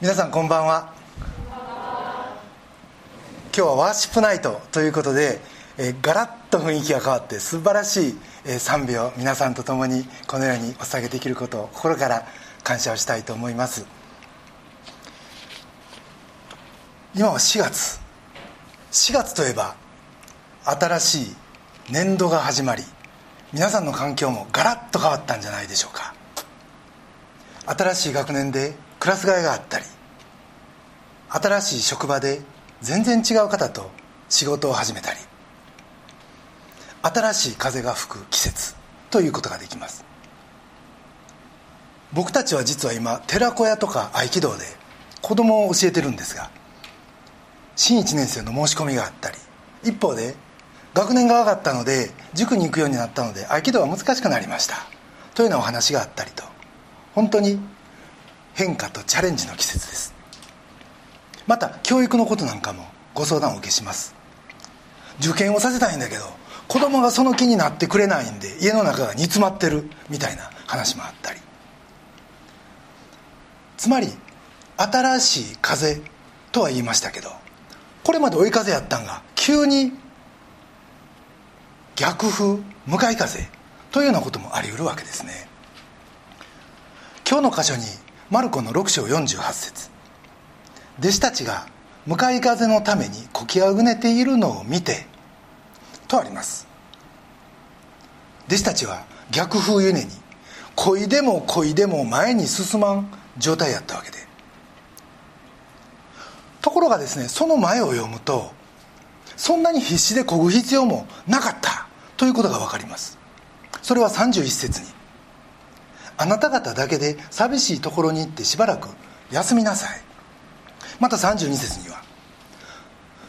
皆さんこんばんは。今日はワーシップナイトということで、えー、ガラッと雰囲気が変わって素晴らしい、えー、賛美を皆さんと共にこのようにお捧げできることを心から感謝をしたいと思います。今は4月。4月といえば新しい年度が始まり皆さんの環境もガラッと変わったんじゃないでしょうか。新しい学年でクラス替えがあったり新しい職場で全然違う方と仕事を始めたり新しい風が吹く季節ということができます。僕たちは実は今寺子屋とか合気道で子供を教えてるんですが新1年生の申し込みがあったり一方で学年が上がったので塾に行くようになったので合気道は難しくなりました。というようなお話があったりと本当に変化とチャレンジの季節です。また教育のことなんかもご相談をお受けします。受験をさせたいんだけど子供がその気になってくれないんで家の中が煮詰まってるみたいな話もあったり。つまり新しい風とは言いましたけどこれまで追い風やったんが急に逆風向かい風というようなこともあり得るわけですね。今日の箇所にマルコの6章48節。弟子たちが向かい風のためにこきあぐねているのを見てとあります。弟子たちは逆風ゆねに恋でも恋でも前に進まん状態やったわけで。ところがですねその前を読むとそんなに必死で漕ぐ必要もなかったということが分かります。それは31節にあなた方だけで寂しいところに行ってしばらく休みなさい。また32節には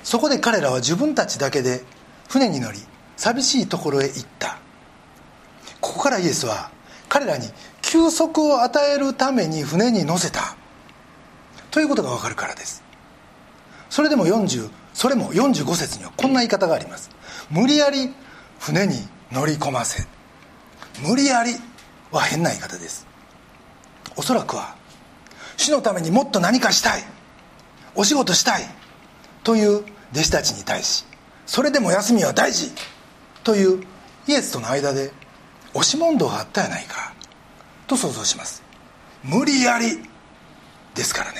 そこで彼らは自分たちだけで船に乗り寂しいところへ行った。ここからイエスは彼らに休息を与えるために船に乗せた。ということが分かるからです。それでも40それも45節にはこんな言い方があります。無理やり船に乗り込ませ。無理やりは変な言い方です。おそらくは主のためにもっと何かしたいお仕事したいという弟子たちに対しそれでも休みは大事というイエスとの間で押し問答があったやないかと想像します。無理やりですからね。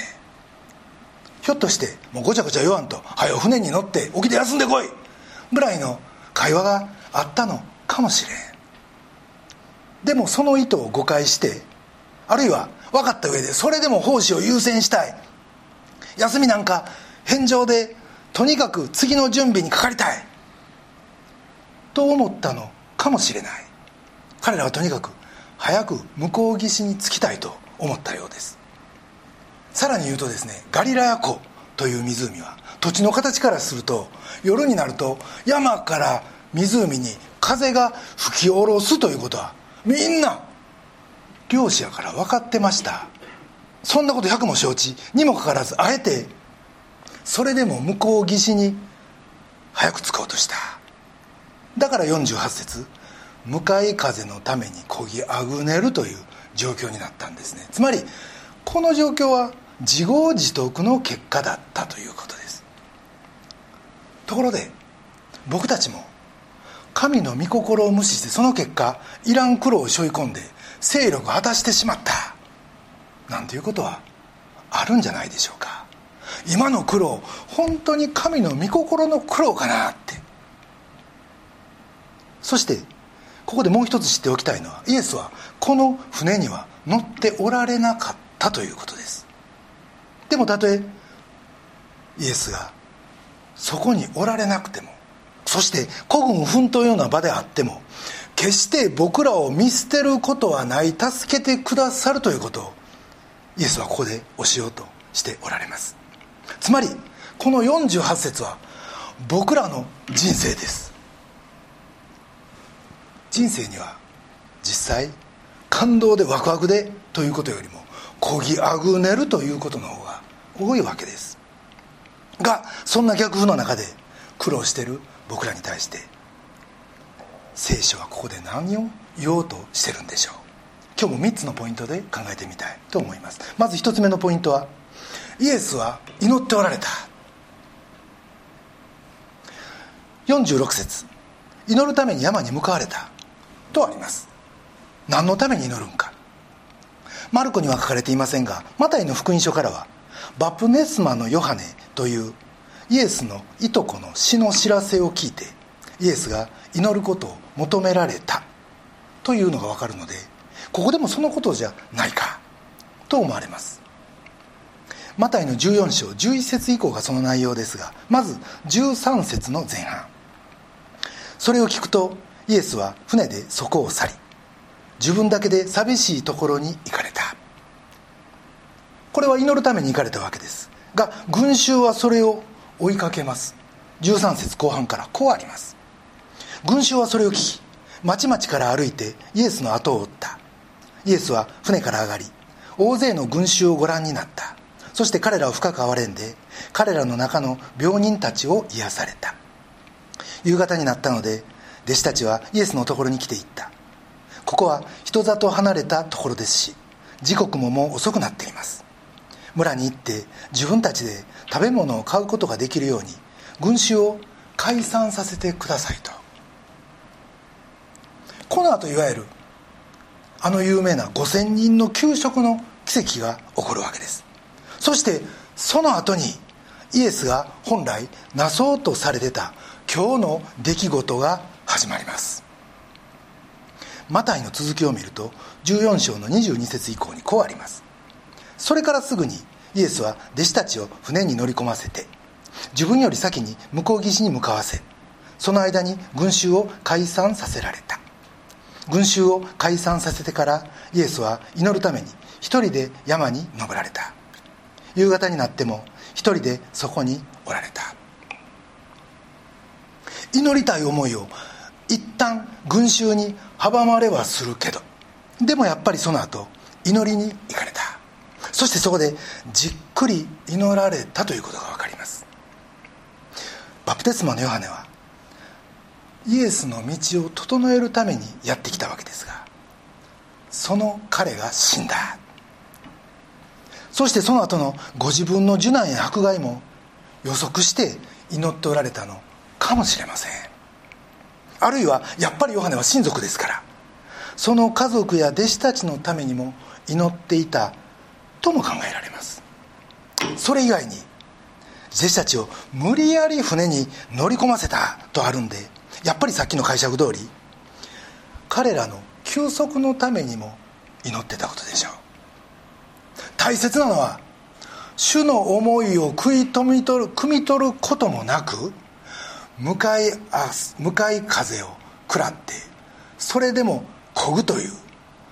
ひょっとしてもうごちゃごちゃ言わんと「はよ船に乗って起きて休んでこい」ぐらいの会話があったのかもしれん。でもその意図を誤解してあるいは分かった上でそれでも奉仕を優先したい。休みなんか返上でとにかく次の準備にかかりたい。と思ったのかもしれない。彼らはとにかく早く向こう岸に着きたいと思ったようです。さらに言うとですねガリラヤ湖という湖は土地の形からすると夜になると山から湖に風が吹き下ろすということはみんな漁師やから分かってました。そんなこと100も承知。にもかかわらずあえてそれでも向こう岸に早く着こうとした。だから48節向かい風のためにこぎあぐねるという状況になったんですね。つまりこの状況は自業自得の結果だったということです。ところで僕たちも神の御心を無視してその結果いらん苦労を背負い込んで勢力を果たしてしまった。なんていうことはあるんじゃないでしょうか。今の苦労本当に神の御心の苦労かなって。そしてここでもう一つ知っておきたいのはイエスはこの船には乗っておられなかったということです。でもたとえイエスがそこにおられなくてもそして孤軍奮闘ような場であっても決して僕らを見捨てることはない助けてくださるということをイエスはここで教えようとしておられます。つまりこの48節は僕らの人生です。人生には実際感動でワクワクでということよりもこぎあぐねるということの方が多いわけです。がそんな逆風の中で苦労してる僕らに対して聖書はここで何を言おうとしてるんでしょう？今日も3つのポイントで考えてみたいと思います。まず1つ目のポイントはイエスは祈っておられた。46節祈るために山に向かわれた。とあります。何のために祈るんか。マルコには書かれていませんがマタイの福音書からはバプネスマのヨハネというイエスのいとこの死の知らせを聞いてイエスが祈ることを求められたというのが分かるのでここでもそのことじゃないかと思われます。マタイの14章11節以降がその内容ですがまず13節の前半。それを聞くとイエスは船でそこを去り自分だけで寂しいところに行かれた。これは祈るために行かれたわけです。が群衆はそれを追いかけます。13節後半からこうあります。群衆はそれを聞き町々から歩いてイエスの後を追った。イエスは船から上がり大勢の群衆をご覧になった。そして彼らを深く憐れんで彼らの中の病人たちを癒された。夕方になったので弟子たちはイエスのところに来ていった。ここは人里離れたところですし時刻ももう遅くなっています。村に行って自分たちで食べ物を買うことができるように群衆を解散させてくださいと。この後いわゆるあの有名な5000人の給食の奇跡が起こるわけです。そしてその後にイエスが本来なそうとされてた今日の出来事が始まります。マタイの続きを見ると14章の22節以降にこうあります。それからすぐにイエスは弟子たちを船に乗り込ませて自分より先に向こう岸に向かわせその間に群衆を解散させられた。群衆を解散させてからイエスは祈るために一人で山に登られた。夕方になっても一人でそこにおられた。祈りたい思いを一旦群衆に阻まれはするけどでもやっぱりその後祈りに行かれた。そしてそこでじっくり祈られたということが分かります。バプテスマのヨハネはイエスの道を整えるためにやってきたわけですがその彼が死んだ。そしてその後のご自分の受難や迫害も予測して祈っておられたのかもしれません。あるいはやっぱりヨハネは親族ですからその家族や弟子たちのためにも祈っていたとも考えられます。それ以外に弟子たちを無理やり船に乗り込ませたとあるんでやっぱりさっきの解釈通り彼らの休息のためにも祈ってたことでしょう。大切なのは主の思いを食い止め取る汲み取ることもなく向かい向かい風を食らってそれでも漕ぐという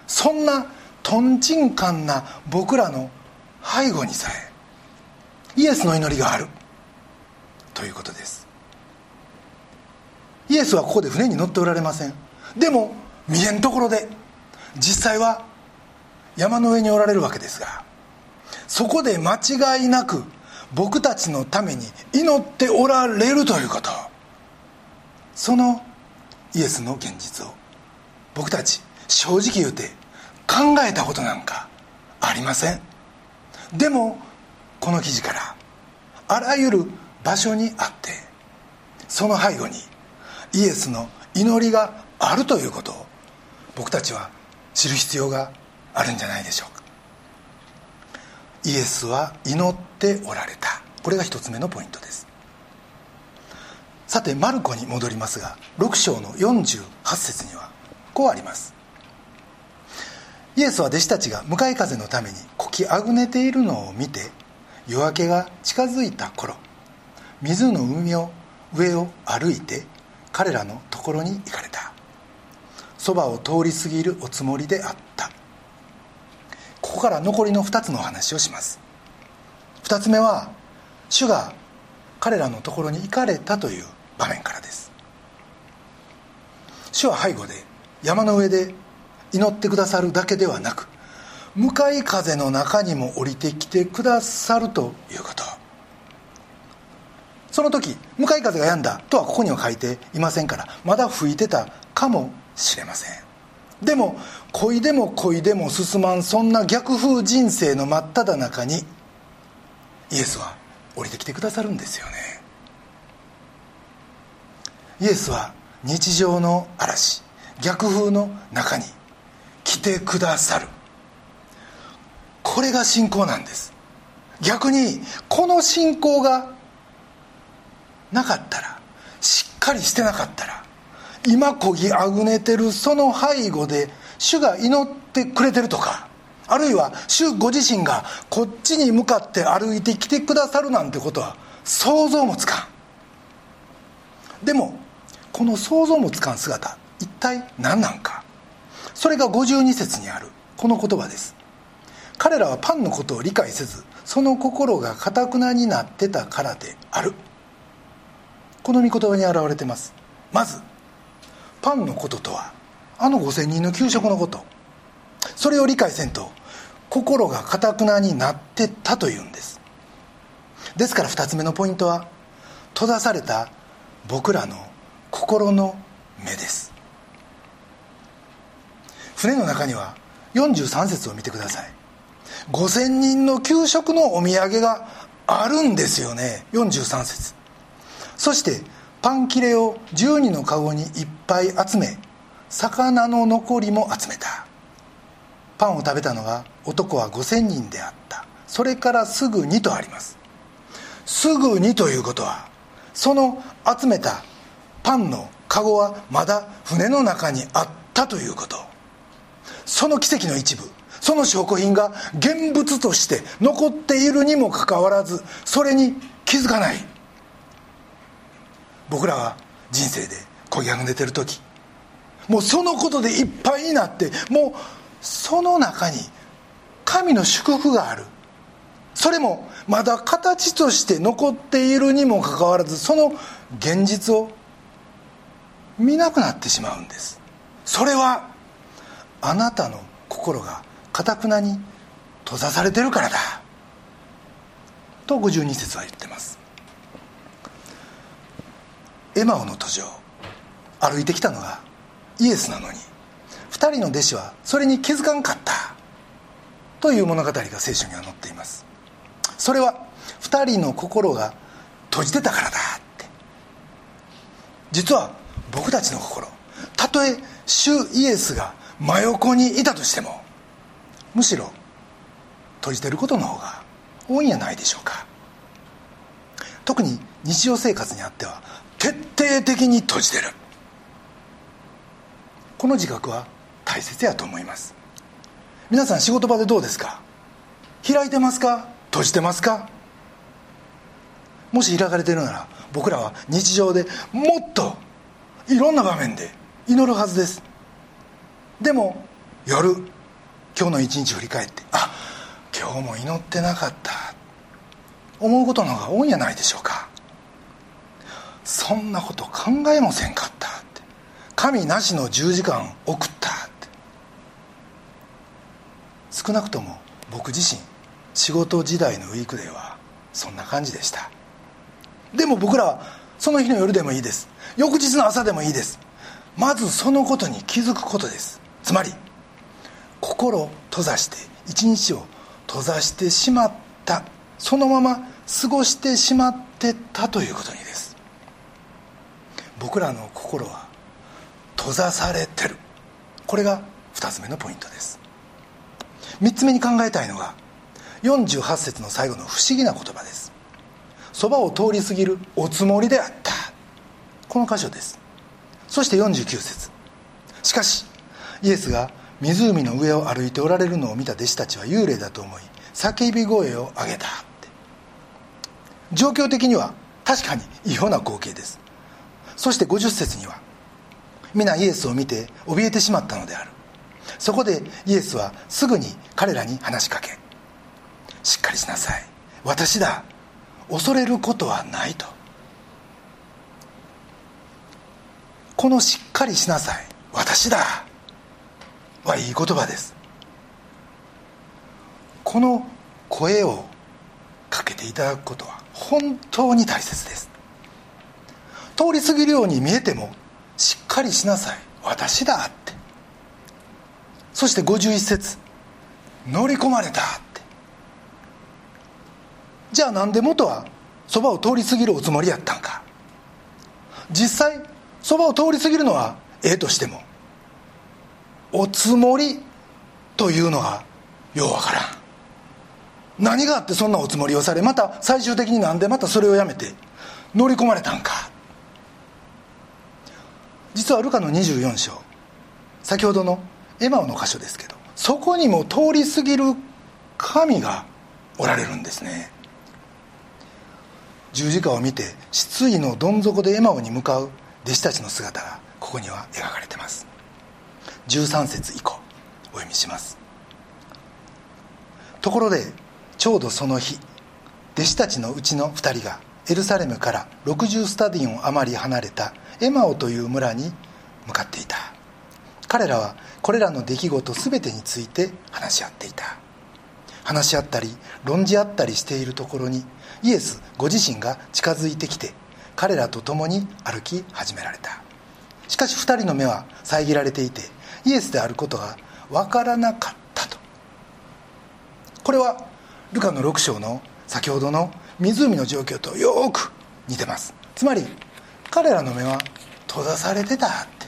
そんなとんちんかんな僕らの背後にさえイエスの祈りがある。ということです。イエスはここで船に乗っておられません。でも見えんところで実際は山の上におられるわけですがそこで間違いなく僕たちのために祈っておられるということ。そのイエスの現実を僕たち正直言うて考えたことなんかありません？でもこの記事からあらゆる場所にあってその背後にイエスの祈りがあるということを僕たちは知る必要があるんじゃないでしょうか。イエスは祈っておられた。これが一つ目のポイントです。さてマルコに戻りますが6章の48節にはこうあります。イエスは弟子たちが向かい風のためにこきあぐねているのを見て夜明けが近づいた頃水の海を上を歩いて彼らのところに行かれた。そばを通り過ぎるおつもりであった。ここから残りの2つのお話をします。2つ目は主が彼らのところに行かれたという場面からです。主は背後で山の上で祈ってくださるだけではなく向かい風の中にも降りてきてくださるということ。その時向かい風が止んだとはここには書いていませんからまだ吹いてたかもしれません。でも恋でも恋でも進まんそんな逆風人生の真っ只中にイエスは降りてきてくださるんですよね。イエスは日常の嵐逆風の中に来てくださる。これが信仰なんです。逆にこの信仰がなかったらしっかりしてなかったら今こぎあぐねてるその背後で主が祈ってくれてるとかあるいは主ご自身がこっちに向かって歩いてきてくださるなんてことは想像もつかん。でもこの想像もつかん姿一体何なんか？それが52節にある。この言葉です。彼らはパンのことを理解せずその心がかたくなになってたからである。この御言葉に表れてます。まずパンのこととはあの5000人の給食のこと。それを理解せんと心がかたくなになってたというんです。ですから2つ目のポイントは閉ざされた僕らの心の目です。船の中には43節を見てください。5000人の給食のお土産があるんですよね。43節。そしてパン切れを12の籠にいっぱい集め魚の残りも集めた。パンを食べたのは男は5000人であった。それからすぐにとあります。すぐにということはその集めたパンの籠はまだ船の中にあったということ。その奇跡の一部。その証拠品が現物として残っているにもかかわらずそれに気づかない。僕らは人生でこぎあぐねてる時もうそのことでいっぱいになってもうその中に神の祝福がある。それもまだ形として残っているにもかかわらずその現実を見なくなってしまうんです。それはあなたの心がかたくなに閉ざされてるからだ。と52節は言ってます。エマオの途上歩いてきたのがイエスなのに2人の弟子はそれに気づかんかった。という物語が聖書には載っています。それは2人の心が閉じてたからだって。実は僕たちの心たとえ主イエスが真横にいたとしてもむしろ閉じてることの方が多いんやないでしょうか。特に日常生活にあっては徹底的に閉じてる。この自覚は大切やと思います。皆さん仕事場でどうですか？開いてますか？閉じてますか？もし開かれてるなら僕らは日常でもっといろんな場面で祈るはずです。でも夜今日の一日振り返ってあ今日も祈ってなかった。思うことの方が多いんじゃないでしょうか。そんなこと考えもせんかったって。神なしの10時間送ったって。少なくとも僕自身仕事時代のウィークデーはそんな感じでした。でも僕らはその日の夜でもいいです。翌日の朝でもいいです。まずそのことに気づくことです。つまり心を閉ざして一日を閉ざしてしまったそのまま過ごしてしまってたということにです。僕らの心は閉ざされてる。これが2つ目のポイントです。3つ目に考えたいのが48節の最後の不思議な言葉です。そばを通り過ぎるおつもりであった。この箇所です。そして49節。しかしイエスが湖の上を歩いておられるのを見た弟子たちは幽霊だと思い叫び声を上げた。って状況的には確かに異様な光景です。そして50節には皆イエスを見て怯えてしまったのである。そこでイエスはすぐに彼らに話しかけしっかりしなさい。私だ恐れることはないと。このしっかりしなさい。私だ。はいい言葉です。この声をかけていただくことは本当に大切です。通り過ぎるように見えてもしっかりしなさい。私だって。そして51節。乗り込まれたって。じゃあなんで元はそばを通り過ぎるおつもりやったんか。実際そばを通り過ぎるのはええとしてもおつもりというのがようわからん。何があってそんなおつもりをされまた最終的になんでまたそれをやめて乗り込まれたんか。実はルカの24章先ほどのエマオの箇所ですけどそこにも通り過ぎる神がおられるんですね。十字架を見て失意のどん底でエマオに向かう弟子たちの姿がここには描かれてます。13節以降お読みします。ところでちょうどその日弟子たちのうちの2人がエルサレムから60スタディオン余り離れたエマオという村に向かっていた。彼らはこれらの出来事全てについて話し合っていた。話し合ったり論じ合ったりしているところにイエスご自身が近づいてきて彼らと共に歩き始められた。しかし2人の目は遮られていてイエスであることが分からなかったと。これはルカの6章の先ほどの湖の状況とよく似てます。つまり彼らの目は閉ざされてたって。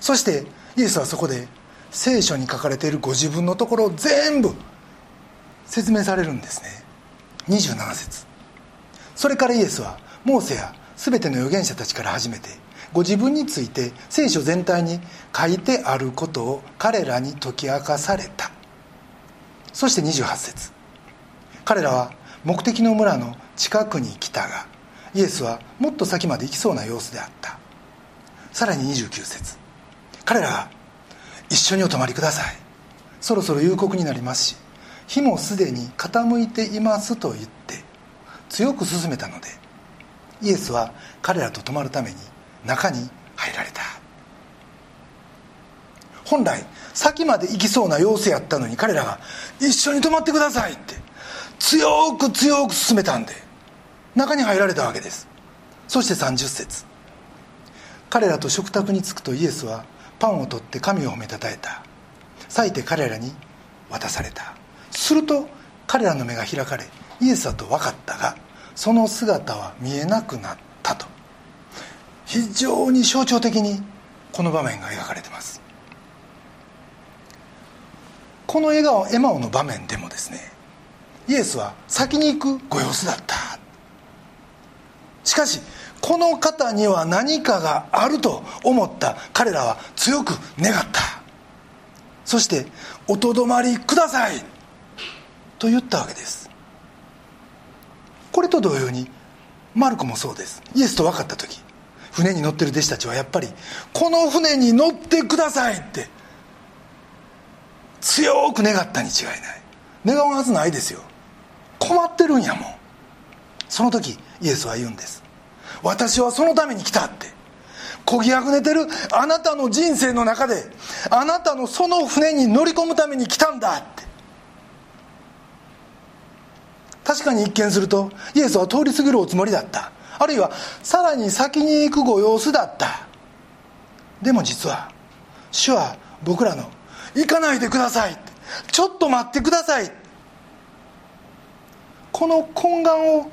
そしてイエスはそこで聖書に書かれているご自分のところを全部説明されるんですね。27節。それからイエスはモーセや全ての預言者たちから始めてご自分について聖書全体に書いてあることを彼らに解き明かされた。そして28節。彼らは目的の村の近くに来たがイエスはもっと先まで行きそうな様子であった。さらに29節。彼らが一緒にお泊まりください。そろそろ夕刻になりますし日もすでに傾いていますと言って強く勧めたのでイエスは彼らと泊まるために中に入られた。本来先まで行きそうな様子やったのに彼らが「一緒に泊まってください」って強く強く勧めたんで中に入られたわけです。そして30節。彼らと食卓に着くとイエスはパンを取って神を褒めたたえた。裂いて彼らに渡された。すると彼らの目が開かれイエスだと分かったがその姿は見えなくなったと。非常に象徴的にこの場面が描かれてます。この笑顔エマオの場面でもですねイエスは先に行くご様子だった。しかしこの方には何かがあると思った。彼らは強く願った。そして「おとどまりください」と言ったわけです。これと同様にマルコもそうです。イエスと分かった時船に乗ってる弟子たちはやっぱりこの船に乗ってくださいって強く願ったに違いない。願うはずないですよ。困ってるんやもん。その時イエスは言うんです。私はそのために来たって。こぎあぐねてるあなたの人生の中であなたのその船に乗り込むために来たんだって。確かに一見するとイエスは通り過ぎるおつもりだった。あるいはさらに先に行くご様子だった。でも実は主は僕らの「行かないでください」ちょっと待ってください」この懇願を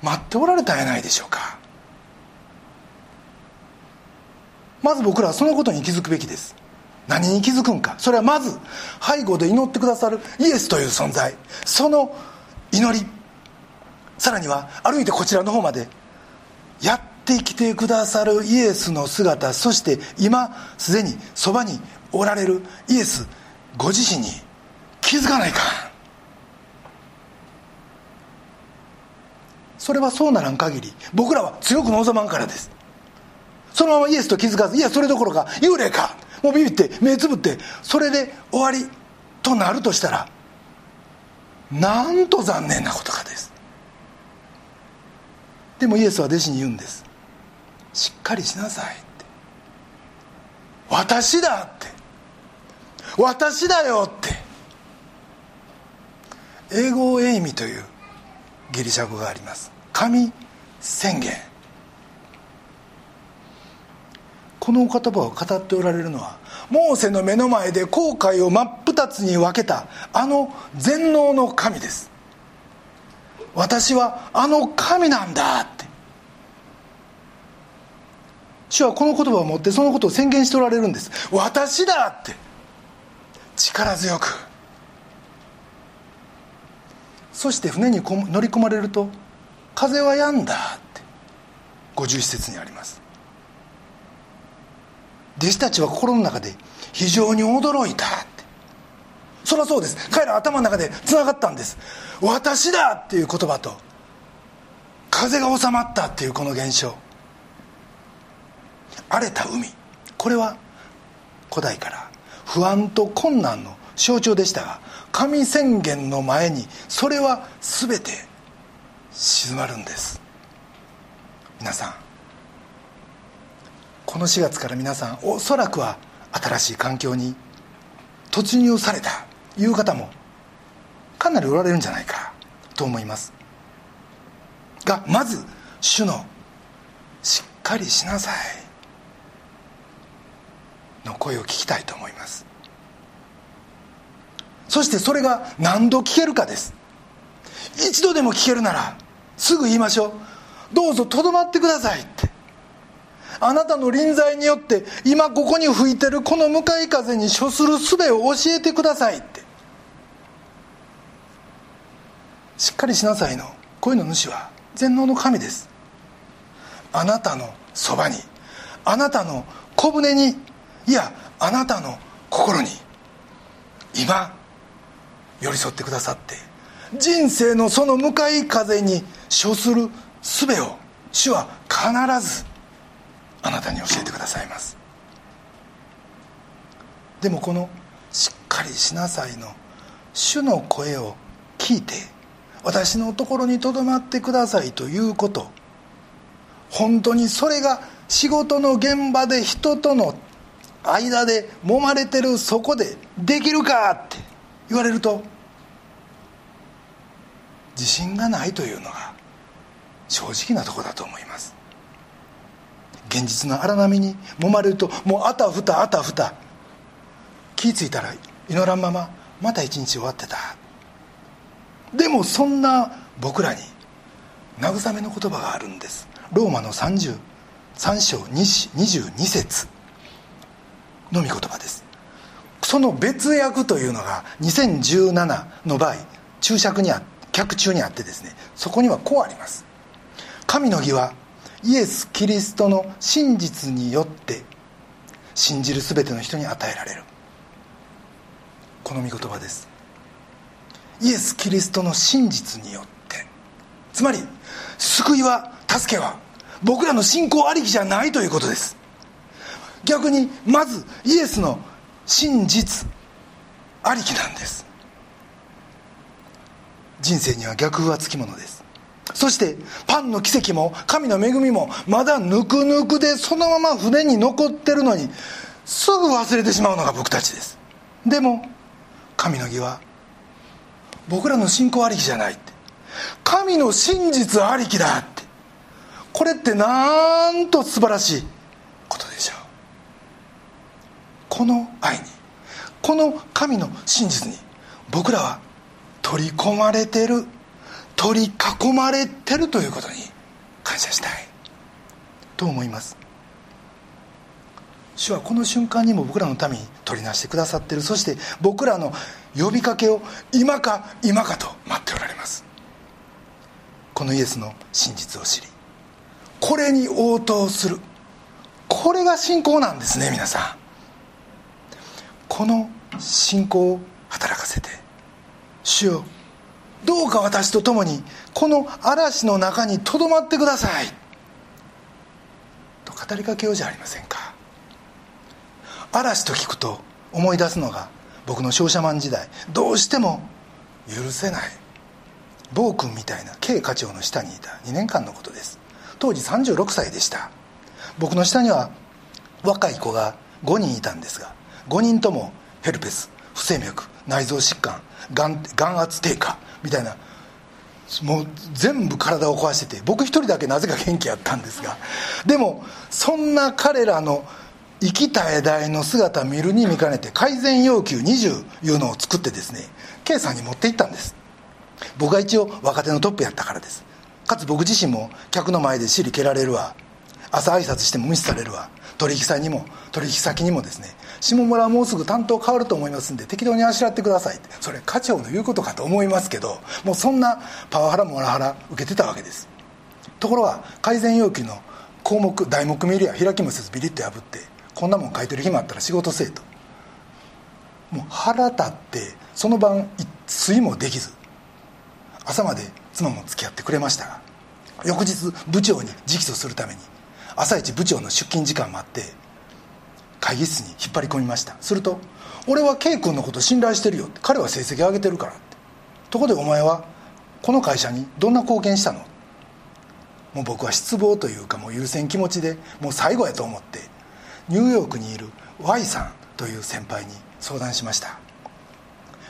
待っておられたんやないでしょうか。まず僕らはそのことに気づくべきです。何に気づくんか。それはまず背後で祈ってくださるイエスという存在。その祈り。さらには歩いてこちらの方までやってきてくださるイエスの姿そして今すでにそばにおられるイエスご自身に気づかないか。それはそうならん限り僕らは強く望まんからです。そのままイエスと気づかずいやそれどころか幽霊か。もうビビって目つぶってそれで終わりとなるとしたらなんと残念なことかです。でもイエスは弟子に言うんです。しっかりしなさいって。私だって。私だよって。英語エイミというギリシャ語があります。神宣言。このお言葉を語っておられるのはモーセの目の前で航海を真っ二つに分けたあの全能の神です。私はあの神なんだって。主はこの言葉を持ってそのことを宣言しておられるんです。私だって。力強く。そして船に乗り込まれると風は止んだって。51節にあります。弟子たちは心の中で非常に驚いた。そりゃそうです。彼ら頭の中でつながったんです。私だっていう言葉と風が収まったっていうこの現象。荒れた海。これは古代から不安と困難の象徴でしたが神宣言の前にそれは全て静まるんです。皆さんこの4月から皆さんおそらくは新しい環境に突入された。いう方もかなりおられるんじゃないかと思います。がまず主の「しっかりしなさい」の声を聞きたいと思います。そしてそれが何度聞けるかです。一度でも聞けるならすぐ言いましょう。どうぞとどまってくださいって。あなたの臨在によって今ここに吹いてるこの向かい風に処する術を教えてくださいって。しっかりしなさいの。声の主は全能の神です。あなたのそばにあなたの小舟にいやあなたの心に今寄り添ってくださって人生のその向かい風に処する術を主は必ずあなたに教えてくださいます。でもこの「しっかりしなさい」の主の声を聞いて私のところにとどまってくださいということ。本当にそれが仕事の現場で人との間で揉まれてるそこでできるかって言われると自信がないというのが正直なとこだと思います。現実の荒波に揉まれるともうあたふたあたふた。気ぃ付いたら祈らんまままた一日終わってた。でもそんな僕らに慰めの言葉があるんです。ローマの33章22節。の御言葉です。その別訳というのが2017の場合注釈にあ脚中にあってですねそこにはこうあります。神の義はイエス・キリストの真実によって信じる全ての人に与えられる。この御言葉です。イエス・キリストの真実によって。つまり救いは助けは僕らの信仰ありきじゃないということです。逆にまずイエスの真実ありきなんです。人生には逆風はつきものです。そしてパンの奇跡も神の恵みもまだぬくぬくでそのまま船に残ってるのにすぐ忘れてしまうのが僕たちです。でも神の義は僕らの信仰ありきじゃないって。神の真実ありきだって。これってなんと素晴らしいことでしょう。この愛にこの神の真実に僕らは取り込まれてる取り囲まれてるということに感謝したい。と思います。主はこの瞬間にも僕らのために取りなしてくださっている。そして僕らの呼びかけを今か今かと待っておられます。このイエスの真実を知りこれに応答する。これが信仰なんですね皆さん。この信仰を働かせて主よどうか私と共にこの嵐の中にとどまってください。と語りかけようじゃありませんか。嵐と聞くと思い出すのが僕の商社マン時代。どうしても許せない。暴君みたいな K 課長の下にいた2年間のことです。当時36歳でした。僕の下には若い子が5人いたんですが5人ともヘルペス不整脈内臓疾患眼圧低下みたいなもう全部体を壊してて僕一人だけなぜか元気やったんですが。でもそんな彼らの生きたえ代の姿見るに見かねて改善要求20いうのを作ってですね K さんに持って行ったんです。僕が一応若手のトップやったからです。かつ僕自身も客の前で尻蹴られるわ。朝挨拶しても無視されるわ。取引先にも取引先にもですね下村はもうすぐ担当変わると思いますんで適当にあしらってください。ってそれ課長の言うことかと思いますけどもうそんなパワハラモラハラ受けてたわけです。ところが改善要求の項目題目見るや開きもせずビリッと破ってこんなもん書いてる暇あったら仕事せえと。もう腹立ってその晩一睡もできず朝まで妻も付き合ってくれましたが翌日部長に直訴するために朝一部長の出勤時間待って会議室に引っ張り込みました。すると「俺は K 君のこと信頼してるよ」って彼は成績上げてるからって。とこでお前はこの会社にどんな貢献したの？もう僕は失望というかもう許せん気持ちでもう最後やと思ってニューヨークにいる Y さんという先輩に相談しました。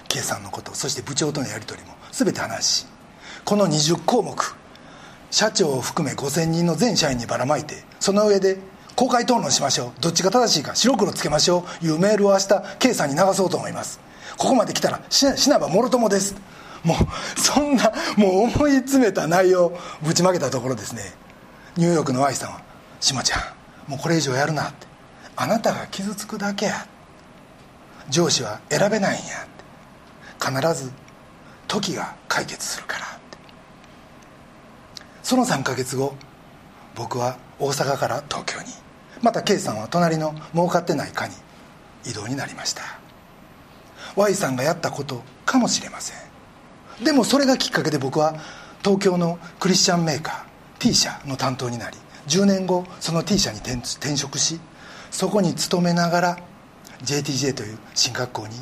K さんのことそして部長とのやり取りも全て話しこの20項目社長を含め5000人の全社員にばらまいてその上で公開討論しましょうどっちが正しいか白黒つけましょういうメールを明日 K さんに流そうと思います。ここまで来たら死なばもろともです。もうそんなもう思い詰めた内容ぶちまけたところですね。ニューヨークの Y さんは「下ちゃんもうこれ以上やるな」って「あなたが傷つくだけや」上司は選べないんや。必ず時が解決するから。その3ヶ月後僕は大阪から東京に。また K さんは隣の儲かってない課に移動になりました。Y さんがやったことかもしれません。でもそれがきっかけで僕は東京のクリスチャンメーカー T 社の担当になり10年後その T 社に転職しそこに勤めながら JTJ という進学校に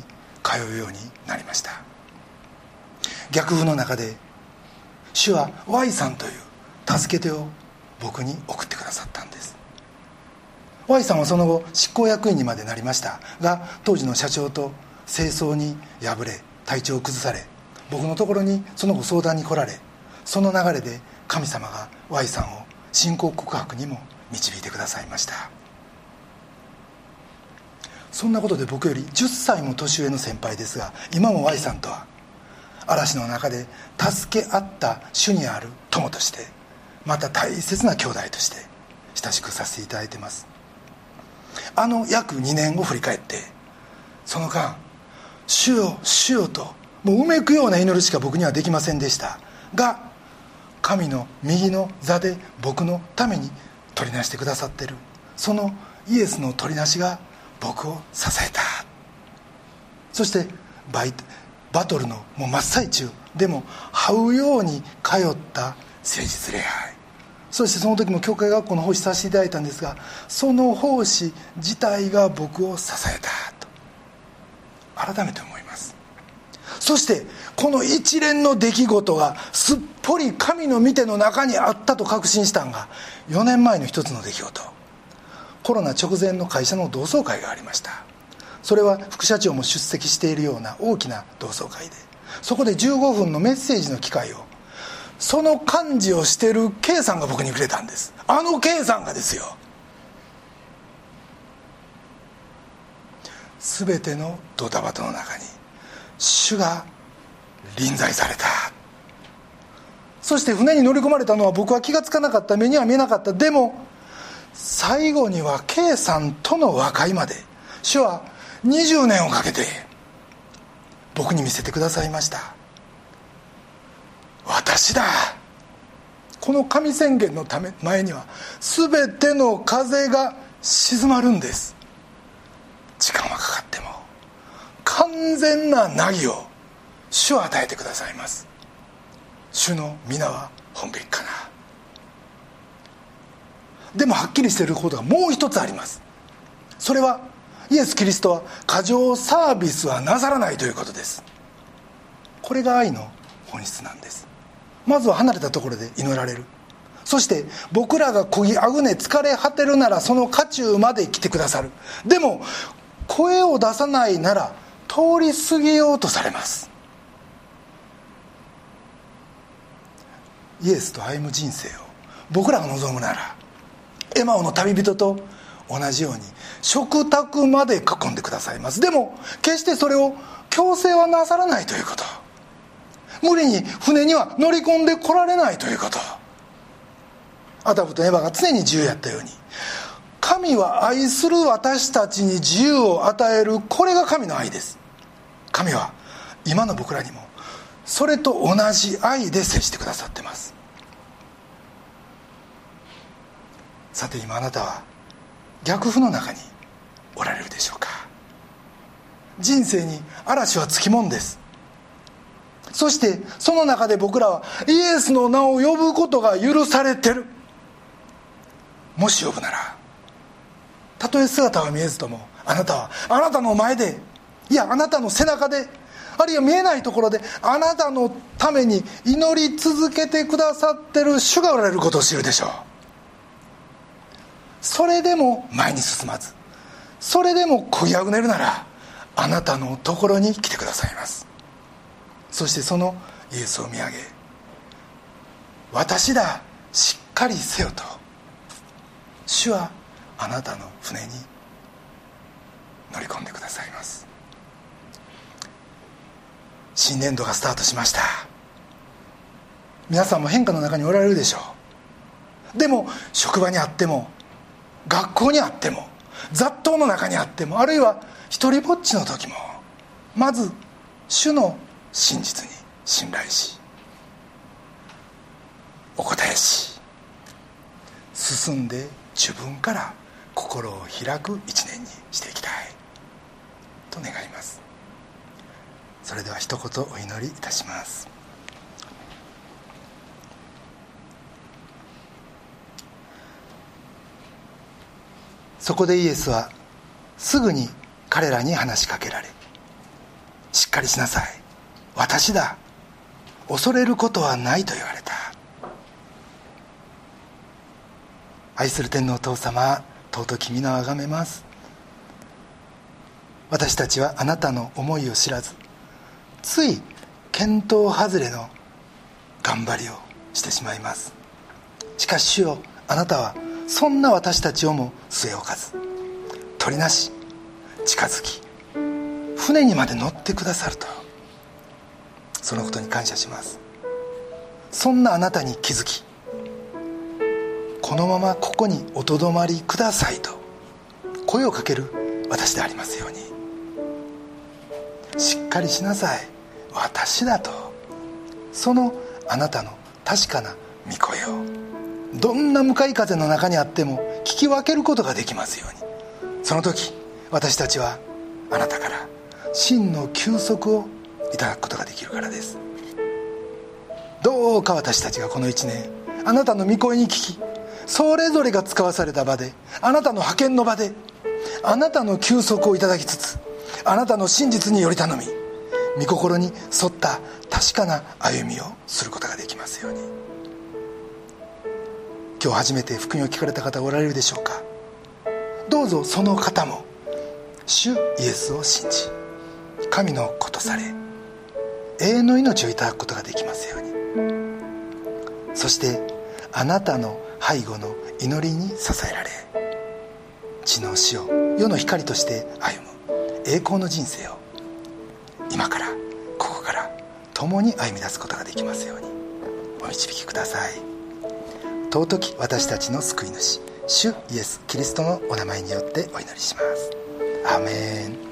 通うようになりました。逆風の中で主は Y さんという助け手を僕に送ってくださったんです。Y さんはその後執行役員にまでなりました。が当時の社長と清掃に敗れ体調を崩され僕のところにその後相談に来られその流れで神様が Y さんを信仰告白にも導いてくださいました。そんなことで僕より10歳も年上の先輩ですが今も Y さんとは嵐の中で助け合った主にある友としてまた大切な兄弟として親しくさせていただいてます。あの約2年を振り返ってその間「主よ主よ」ともううめくような祈りしか僕にはできませんでした。が神の右の座で僕のために取りなしてくださってる。そのイエスの取りなしが僕を支えた。そしてバイバトルのもう真っ最中でも這うように通った誠実礼拝。そしてその時も教会学校の奉仕させていただいたんですがその奉仕自体が僕を支えたと。改めて思います。そしてこの一連の出来事がすっぽり神の見ての中にあったと確信したんが4年前の一つの出来事。コロナ直前の会社の同窓会がありました。それは副社長も出席しているような大きな同窓会で。そこで15分のメッセージの機会をその幹事をしてる K さんが僕にくれたんです。あの K さんがですよ。全てのドタバタの中に主が臨在された。そして船に乗り込まれたのは僕は気が付かなかった目には見えなかった。でも最後には K さんとの和解まで。主は20年をかけて僕に見せてくださいました。私だ。この神宣言のため前には全ての風が静まるんです。時間はかかっても完全な凪を主は与えてくださいます。主の皆は本べきかな。でもはっきりしていることがもう一つあります。それはイエス・キリストは過剰サービスはなさらないということです。これが愛の本質なんです。まずは離れたところで祈られる。そして僕らがこぎあぐね疲れ果てるならその渦中まで来てくださる。でも声を出さないなら通り過ぎようとされます。イエスと歩む人生を僕らが望むならエマオの旅人と同じように食卓まで囲んでくださいます。でも決してそれを強制はなさらないということ。無理に船には乗り込んでこられないということ。アダムとエバが常に自由やったように。神は愛する私たちに自由を与えるこれが神の愛です。神は今の僕らにもそれと同じ愛で接してくださってます。さて今あなたは逆風の中におられるでしょうか。人生に嵐はつきもんです。そしてその中で僕らはイエスの名を呼ぶことが許されてる。もし呼ぶならたとえ姿は見えずともあなたはあなたの前でいやあなたの背中であるいは見えないところであなたのために祈り続けてくださってる主がおられることを知るでしょう。それでも前に進まずそれでもこぎあぐねるならあなたのところに来てくださいます。そしてそのイエスを見上げ私だしっかりせよと主はあなたの船に乗り込んでくださいます。新年度がスタートしました。皆さんも変化の中におられるでしょう。でも職場にあっても学校にあっても雑踏の中にあってもあるいは一りぼっちの時もまず主の真実に信頼しお答えし進んで自分から心を開く一年にしていきたいと願います。それでは一言お祈りいたします。そこでイエスはすぐに彼らに話しかけられしっかりしなさい。私だ。恐れることはないと言われた。愛する天皇お父様尊き皆をあがめます。私たちはあなたの思いを知らずつい見当外れの頑張りをしてしまいます。しかし主よあなたはそんな私たちをも据え置かず取りなし近づき船にまで乗ってくださるとそのことに感謝します。そんなあなたに気づきこのままここにおとどまりくださいと声をかける私でありますように。しっかりしなさい私だとそのあなたの確かな御声を。どんな向かい風の中にあっても聞き分けることができますようにその時私たちはあなたから真の休息をいただくことができるからですどうか私たちがこの1年あなたの御声に聞きそれぞれが使わされた場であなたの派遣の場であなたの休息をいただきつつあなたの真実により頼み御心に沿った確かな歩みをすることができますように。今日初めて福音を聞かれた方おられるでしょうか？どうぞその方も。主イエスを信じ神の子とされ永遠の命をいただくことができますように。そしてあなたの背後の祈りに支えられ地の死を世の光として歩む栄光の人生を今からここから共に歩み出すことができますようにお導きください。尊き私たちの救い主。主イエス・キリストのお名前によってお祈りします。アメン。